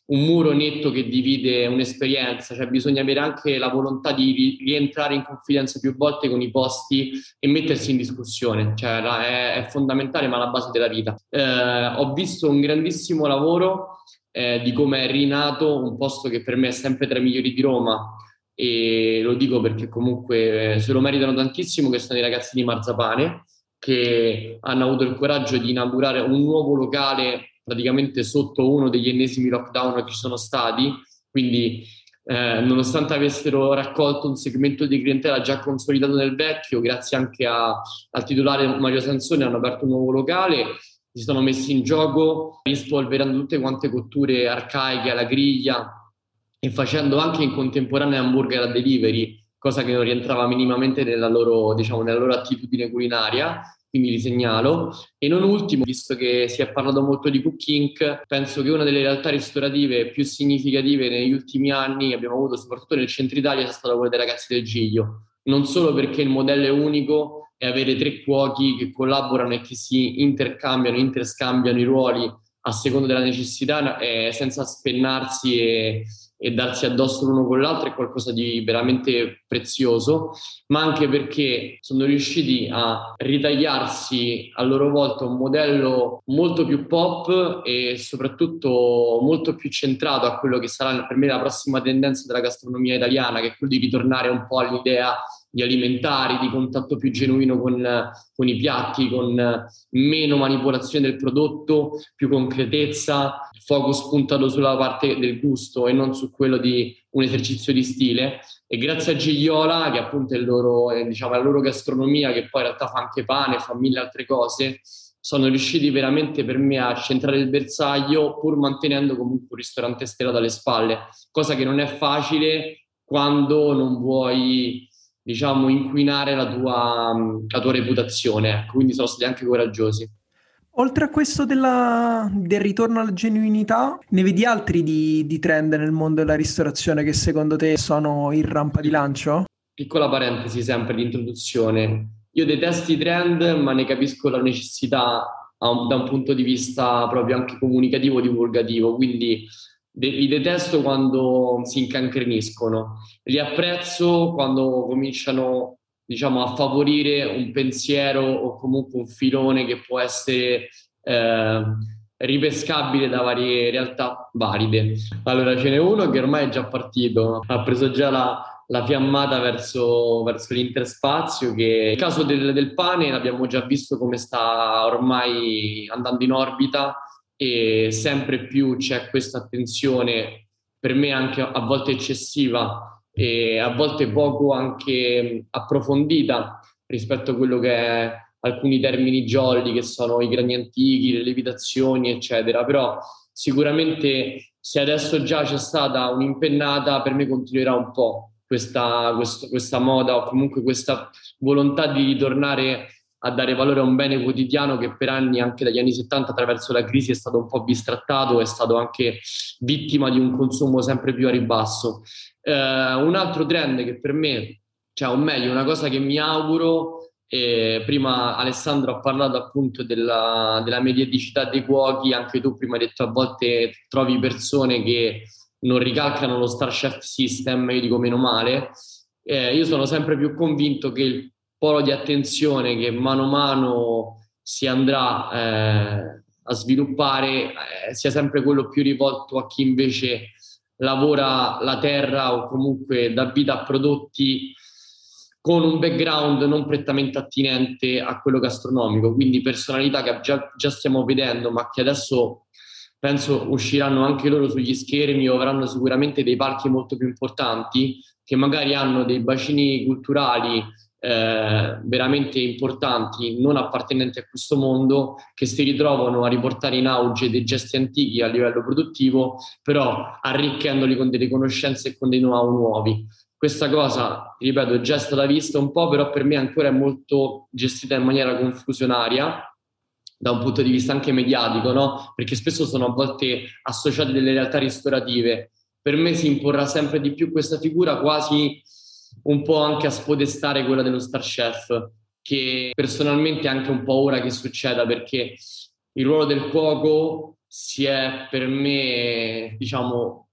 Speaker 2: un, muro netto che divide un'esperienza, cioè bisogna avere anche la volontà di rientrare in confidenza più volte con i posti e mettersi in discussione, cioè è, è fondamentale ma la base della vita. Eh, ho visto un grandissimo lavoro eh, di come è rinato un posto che per me è sempre tra i migliori di Roma. E lo dico perché comunque se lo meritano tantissimo che sono i ragazzi di Marzapane che hanno avuto il coraggio di inaugurare un nuovo locale praticamente sotto uno degli ennesimi lockdown che ci sono stati, quindi eh, nonostante avessero raccolto un segmento di clientela già consolidato nel vecchio, grazie anche a, al titolare Mario Sansoni hanno aperto un nuovo locale, si sono messi in gioco rispolverando tutte quante cotture arcaiche alla griglia e facendo anche in contemporanea hamburger a delivery, cosa che non rientrava minimamente nella loro, diciamo, nella loro attitudine culinaria quindi li segnalo. E non ultimo, visto che si è parlato molto di Cook Inc., penso che una delle realtà ristorative più significative negli ultimi anni che abbiamo avuto, soprattutto nel centro Italia, sia stata quella dei ragazzi del Giglio. Non solo perché il modello è unico e avere tre cuochi che collaborano e che si intercambiano, interscambiano i ruoli a seconda della necessità, eh, senza spennarsi e, e darsi addosso l'uno con l'altro è qualcosa di veramente prezioso, ma anche perché sono riusciti a ritagliarsi a loro volta un modello molto più pop e soprattutto molto più centrato a quello che sarà per me la prossima tendenza della gastronomia italiana, che è quello di ritornare un po' all'idea di alimentari, di contatto più genuino con, con, i piatti, con meno manipolazione del prodotto, più concretezza, focus puntato sulla parte del gusto e non su quello di un esercizio di stile. E grazie a Gigliola, che appunto è, loro, è diciamo, la loro gastronomia, che poi in realtà fa anche pane, fa mille altre cose, sono riusciti veramente per me a centrare il bersaglio pur mantenendo comunque un ristorante stellato alle spalle, cosa che non è facile quando non vuoi diciamo, inquinare la tua, la tua reputazione. Ecco, quindi sono stati anche coraggiosi.
Speaker 1: Oltre a questo della, del ritorno alla genuinità, ne vedi altri di, di, trend nel mondo della ristorazione che secondo te sono in rampa di lancio?
Speaker 2: Piccola parentesi sempre di introduzione. Io detesto i trend, ma ne capisco la necessità un, da un punto di vista proprio anche comunicativo, divulgativo. Quindi li detesto quando si incancreniscono, li apprezzo quando cominciano diciamo, a favorire un pensiero o comunque un filone che può essere eh, ripescabile da varie realtà valide. Allora ce n'è uno che ormai è già partito, ha preso già la, la fiammata verso, verso, l'interspazio che nel caso del, del pane l'abbiamo già visto come sta ormai andando in orbita e sempre più c'è questa attenzione, per me anche a volte eccessiva e a volte poco anche approfondita rispetto a quello che è alcuni termini jolly che sono i grani antichi, le levitazioni, eccetera. Però sicuramente se adesso già c'è stata un'impennata, per me continuerà un po' questa, questo, questa moda o comunque questa volontà di ritornare a dare valore a un bene quotidiano che per anni, anche dagli anni 70, attraverso la crisi è stato un po' bistrattato, è stato anche vittima di un consumo sempre più a ribasso. Eh, un altro trend che per me, cioè o meglio, una cosa che mi auguro, eh, prima Alessandro ha parlato appunto della, della mediaticità dei cuochi, anche tu prima hai detto a volte trovi persone che non ricalcano lo Star Chef System, io dico meno male. Eh, io sono sempre più convinto che il polo di attenzione che mano a mano si andrà eh, a sviluppare eh, sia sempre quello più rivolto a chi invece lavora la terra o comunque dà vita a prodotti con un background non prettamente attinente a quello gastronomico, quindi personalità che già, già stiamo vedendo, ma che adesso penso usciranno anche loro sugli schermi o avranno sicuramente dei palchi molto più importanti, che magari hanno dei bacini culturali eh, veramente importanti, non appartenenti a questo mondo, che si ritrovano a riportare in auge dei gesti antichi a livello produttivo, però arricchendoli con delle conoscenze e con dei know-how nuovi. Questa cosa, ripeto, già è stata vista un po', però per me ancora è molto gestita in maniera confusionaria da un punto di vista anche mediatico, no? Perché spesso sono a volte associate delle realtà ristorative. Per me si imporrà sempre di più questa figura quasi un po' anche a spodestare quella dello Star Chef, che personalmente è anche un po' ora che succeda perché il ruolo del cuoco si è per me, diciamo,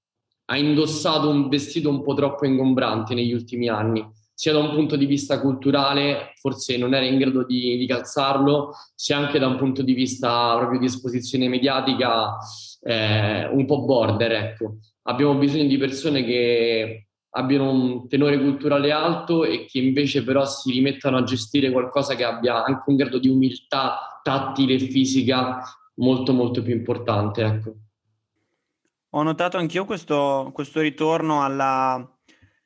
Speaker 2: ha indossato un vestito un po' troppo ingombrante negli ultimi anni. sia da un punto di vista culturale, forse non era in grado di, di calzarlo, sia anche da un punto di vista proprio di esposizione mediatica eh, un po' border, ecco. Abbiamo bisogno di persone che abbiano un tenore culturale alto e che invece però si rimettano a gestire qualcosa che abbia anche un grado di umiltà tattile e fisica molto molto più importante. Ecco.
Speaker 3: Ho notato anch'io questo, questo ritorno alla,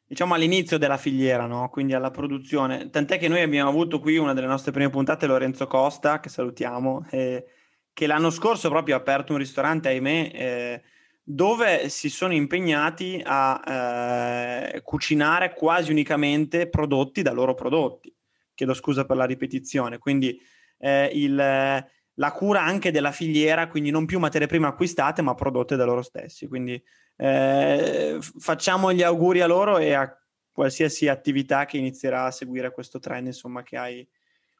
Speaker 3: diciamo all'inizio della filiera, no? quindi alla produzione. Tant'è che noi abbiamo avuto qui una delle nostre prime puntate, Lorenzo Costa, che salutiamo, eh, che l'anno scorso proprio ha aperto un ristorante, ahimè, eh, dove si sono impegnati a eh, cucinare quasi unicamente prodotti da loro prodotti. Chiedo scusa per la ripetizione, quindi eh, il, la cura anche della filiera, quindi non più materie prime acquistate, ma prodotte da loro stessi. Quindi eh, facciamo gli auguri a loro e a qualsiasi attività che inizierà a seguire questo trend, insomma, che hai,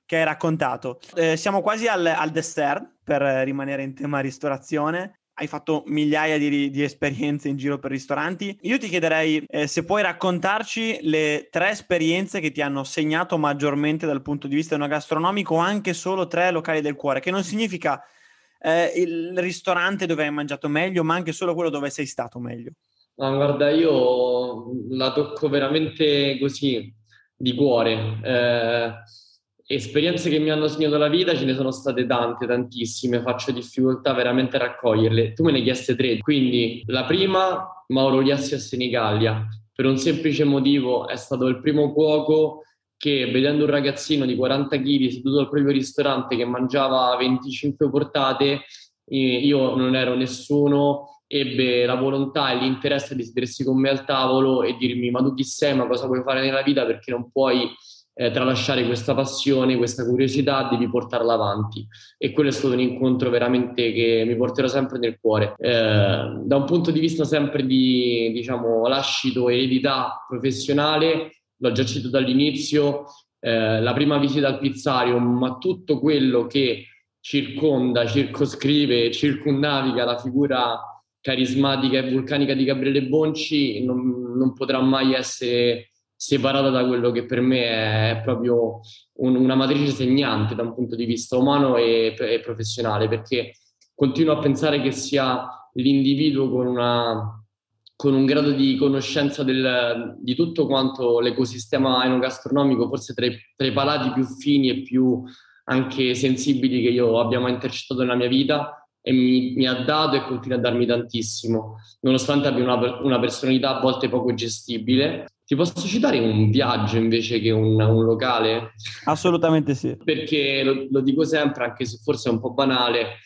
Speaker 3: che hai raccontato. Eh, siamo quasi al, al dessert per rimanere in tema ristorazione hai fatto migliaia di, di, esperienze in giro per ristoranti. Io ti chiederei eh, se puoi raccontarci le tre esperienze che ti hanno segnato maggiormente dal punto di vista gastronomico, o anche solo tre locali del cuore, che non significa eh, il ristorante dove hai mangiato meglio, ma anche solo quello dove sei stato meglio.
Speaker 2: No, guarda, io la tocco veramente così, di cuore. Eh esperienze che mi hanno segnato la vita ce ne sono state tante, tantissime, faccio difficoltà veramente a raccoglierle. Tu me ne chieste tre, quindi la prima, Mauro Liassi a Senigallia, per un semplice motivo, è stato il primo cuoco che vedendo un ragazzino di 40 kg seduto al proprio ristorante che mangiava 25 portate, io non ero nessuno, ebbe la volontà e l'interesse di sedersi con me al tavolo e dirmi ma tu chi sei, ma cosa puoi fare nella vita? Perché non puoi eh, tralasciare questa passione, questa curiosità, devi portarla avanti. E quello è stato un incontro veramente che mi porterò sempre nel cuore. Eh, da un punto di vista sempre di, diciamo, lascito eredità professionale, l'ho già citato dall'inizio, eh, la prima visita al pizzario, ma tutto quello che circonda, circoscrive, circunnaviga la figura carismatica e vulcanica di Gabriele Bonci non, non potrà mai essere separata da quello che per me è proprio un, una matrice segnante da un punto di vista umano e, e, professionale, perché continuo a pensare che sia l'individuo con, una, con un grado di conoscenza del, di tutto quanto l'ecosistema enogastronomico, forse tra i, tra i palati più fini e più anche sensibili che io abbia mai intercettato nella mia vita e mi, mi, ha dato e continua a darmi tantissimo, nonostante abbia una, una personalità a volte poco gestibile ti posso citare un viaggio invece che un, un locale?
Speaker 3: Assolutamente sì.
Speaker 2: Perché lo, lo, dico sempre, anche se forse è un po' banale,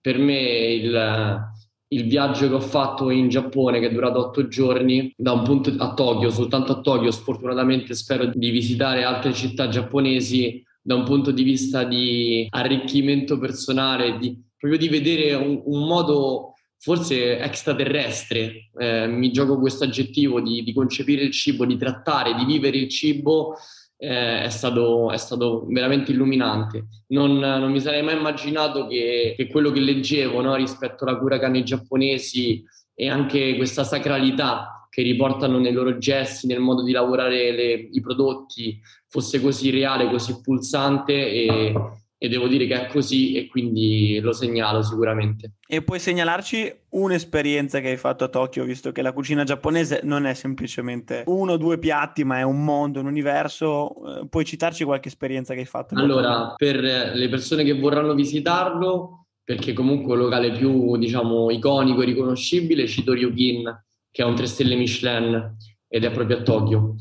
Speaker 2: per me il, il viaggio che ho fatto in Giappone, che è durato otto giorni, da un punto a Tokyo, soltanto a Tokyo, sfortunatamente spero di visitare altre città giapponesi, da un punto di vista di arricchimento personale, di, proprio di vedere un, un modo forse extraterrestre, eh, mi gioco questo aggettivo di, di, concepire il cibo, di trattare, di vivere il cibo, eh, è, stato, è, stato, veramente illuminante. Non, non, mi sarei mai immaginato che, che quello che leggevo no, rispetto alla cura cani giapponesi e anche questa sacralità che riportano nei loro gesti, nel modo di lavorare le, i prodotti, fosse così reale, così pulsante e, e devo dire che è così e quindi lo segnalo sicuramente.
Speaker 3: E puoi segnalarci un'esperienza che hai fatto a Tokyo, visto che la cucina giapponese non è semplicemente uno o due piatti, ma è un mondo, un universo. Eh, puoi citarci qualche esperienza che hai fatto?
Speaker 2: Allora, per le persone che vorranno visitarlo, perché comunque è un locale più, diciamo, iconico e riconoscibile, cito Ryukin, che ha un 3 stelle Michelin ed è proprio a Tokyo.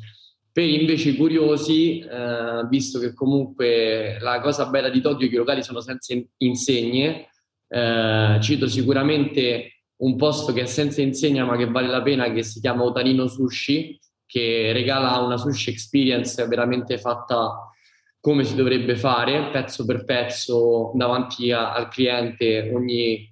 Speaker 2: Per invece i curiosi, eh, visto che comunque la cosa bella di Tokyo è che i locali sono senza insegne, eh, cito sicuramente un posto che è senza insegna ma che vale la pena, che si chiama Otanino Sushi, che regala una sushi experience veramente fatta come si dovrebbe fare, pezzo per pezzo, davanti a, al cliente, ogni,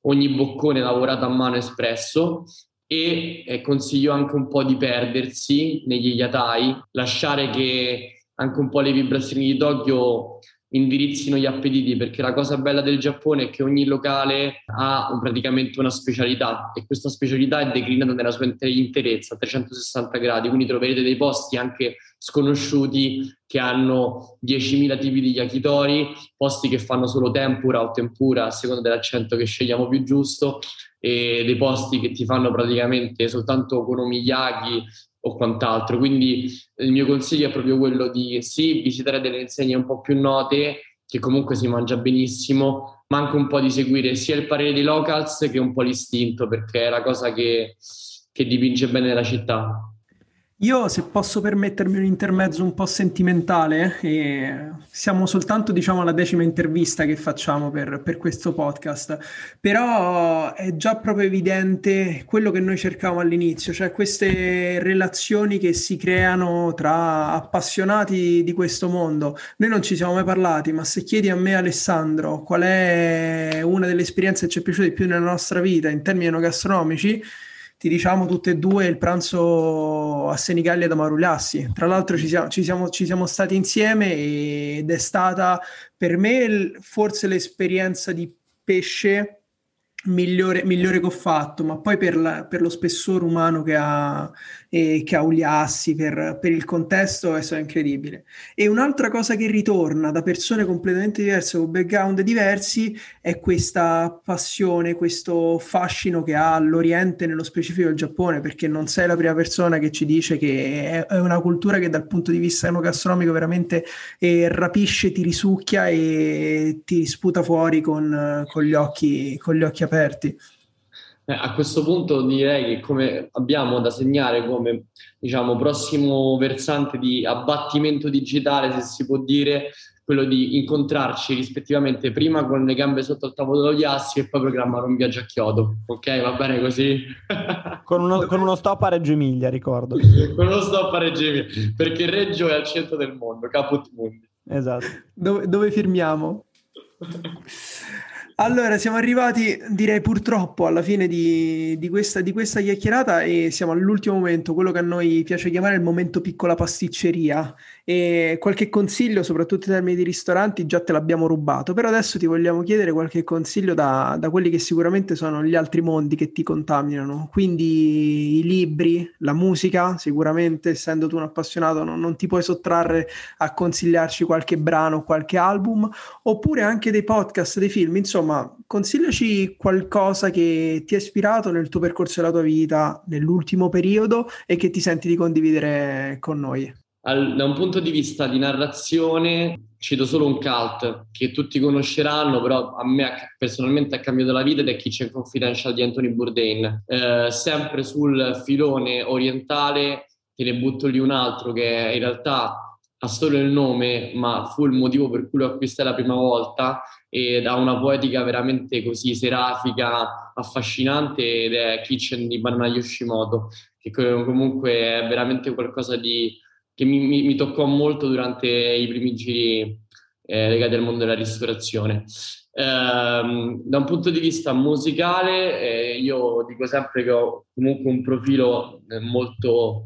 Speaker 2: ogni boccone lavorato a mano espresso e eh, consiglio anche un po' di perdersi negli iatai, lasciare che anche un po' le vibrazioni di Tokyo indirizzino gli appetiti perché la cosa bella del Giappone è che ogni locale ha un, praticamente una specialità e questa specialità è declinata nella sua interezza a 360 gradi quindi troverete dei posti anche sconosciuti che hanno 10.000 tipi di yakitori, posti che fanno solo tempura o tempura a seconda dell'accento che scegliamo più giusto e dei posti che ti fanno praticamente soltanto okonomiyaki o quant'altro. Quindi il mio consiglio è proprio quello di sì, visitare delle insegne un po' più note che comunque si mangia benissimo, ma anche un po' di seguire sia il parere dei locals che un po' l'istinto, perché è la cosa che, che dipinge bene la città.
Speaker 1: Io, se posso permettermi un intermezzo un po' sentimentale, eh, siamo soltanto, diciamo, alla decima intervista che facciamo per, per, questo podcast, però è già proprio evidente quello che noi cercavamo all'inizio, cioè queste relazioni che si creano tra appassionati di questo mondo. Noi non ci siamo mai parlati, ma se chiedi a me, Alessandro, qual è una delle esperienze che ci è piaciuta di più nella nostra vita in termini gastronomici, ti diciamo tutte e due il pranzo a Senigallia da Marulassi. Tra l'altro ci siamo, ci, siamo, ci siamo stati insieme ed è stata per me forse l'esperienza di pesce migliore, migliore che ho fatto, ma poi per, la, per lo spessore umano che ha, eh, che ha Uliassi, per, per, il contesto è stato incredibile. E un'altra cosa che ritorna da persone completamente diverse, con background diversi, è questa passione, questo fascino che ha l'Oriente, nello specifico il Giappone, perché non sei la prima persona che ci dice che è, è una cultura che dal punto di vista enogastronomico veramente eh, rapisce, ti risucchia e ti sputa fuori con, con, gli, occhi, con gli occhi aperti.
Speaker 2: Eh, a questo punto direi che come abbiamo da segnare come diciamo, prossimo versante di abbattimento digitale, se si può dire, quello di incontrarci rispettivamente prima con le gambe sotto il tavolo degli assi e poi programmare un viaggio a Chiodo. Ok, va bene così? (laughs)
Speaker 4: con, uno, con uno stop a Reggio Emilia, ricordo. (laughs)
Speaker 2: con uno stop a Reggio Emilia, perché Reggio è al centro del mondo, caput mundi.
Speaker 4: Esatto.
Speaker 1: Dove, dove firmiamo? (laughs) Allora, siamo arrivati, direi purtroppo, alla fine di, di, questa, di, questa, chiacchierata e siamo all'ultimo momento, quello che a noi piace chiamare il momento piccola pasticceria. E qualche consiglio, soprattutto in termini di ristoranti, già te l'abbiamo rubato, però adesso ti vogliamo chiedere qualche consiglio da, da quelli che sicuramente sono gli altri mondi che ti contaminano. Quindi i libri, la musica, sicuramente, essendo tu un appassionato, non, non ti puoi sottrarre a consigliarci qualche brano, qualche album, oppure anche dei podcast, dei film. Insomma, consigliaci qualcosa che ti ha ispirato nel tuo percorso della tua vita, nell'ultimo periodo e che ti senti di condividere con noi
Speaker 2: al, da un punto di vista di narrazione cito solo un cult che tutti conosceranno, però a me personalmente ha cambiato la vita ed è Kitchen Confidential di Anthony Bourdain. Eh, sempre sul filone orientale, te ne butto lì un altro che in realtà ha solo il nome, ma fu il motivo per cui lo acquistai la prima volta ed ha una poetica veramente così serafica, affascinante ed è Kitchen di Banana Yoshimoto, che comunque è veramente qualcosa di che mi, mi, mi toccò molto durante i primi giri eh, legati al mondo della ristorazione. Eh, da un punto di vista musicale, eh, io dico sempre che ho comunque un profilo eh, molto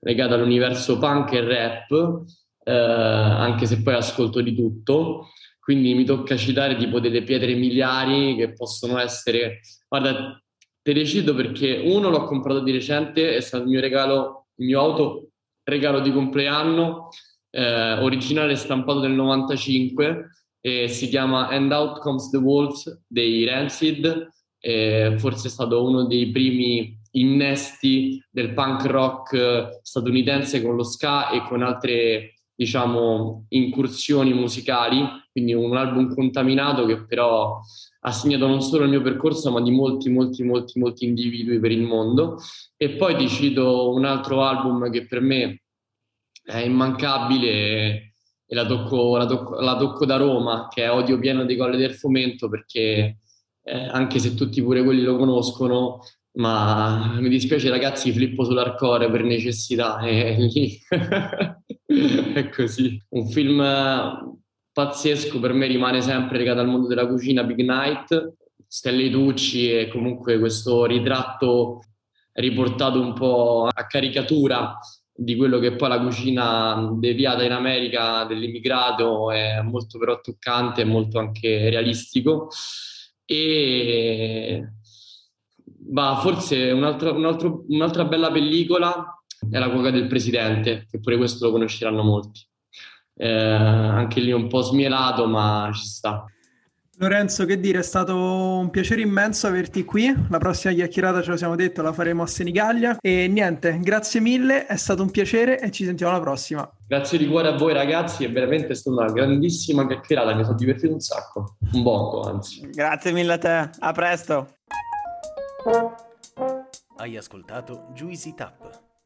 Speaker 2: legato all'universo punk e rap, eh, anche se poi ascolto di tutto. Quindi mi tocca citare tipo delle pietre miliari che possono essere. Guarda, te le cito perché uno l'ho comprato di recente, è stato il mio regalo, il mio auto regalo di compleanno, eh, originale stampato nel 95, e si chiama And Out Comes the Wolves dei Rancid, eh, forse è stato uno dei primi innesti del punk rock statunitense con lo ska e con altre diciamo incursioni musicali quindi un album contaminato che però ha segnato non solo il mio percorso ma di molti molti molti molti individui per il mondo. E poi ti cito un altro album che per me è immancabile e, la, tocco, la, tocco, la, tocco, da Roma che è Odio pieno di Colle del Fomento perché eh, anche se tutti pure quelli lo conoscono ma mi dispiace ragazzi flippo sull'arcore per necessità e lì (laughs) è così. Un film pazzesco per me rimane sempre legato al mondo della cucina Big Night Stelle Tucci e comunque questo ritratto riportato un po' a caricatura di quello che poi la cucina deviata in America dell'immigrato è molto però toccante e molto anche realistico e bah, forse un altro, un altro, un'altra bella pellicola è la cuoca del presidente, che pure questo lo conosceranno molti. Eh, anche lì un po' smielato, ma ci sta.
Speaker 1: Lorenzo, che dire, è stato un piacere immenso averti qui. La prossima chiacchierata, ce lo siamo detto, la faremo a Senigallia. E niente, grazie mille, è stato un piacere e ci sentiamo alla prossima.
Speaker 2: Grazie di cuore a voi ragazzi, è veramente stata una grandissima chiacchierata, mi sono divertito un sacco, un botto anzi.
Speaker 3: Grazie mille a te, a presto.
Speaker 5: Hai ascoltato Juicy Tap.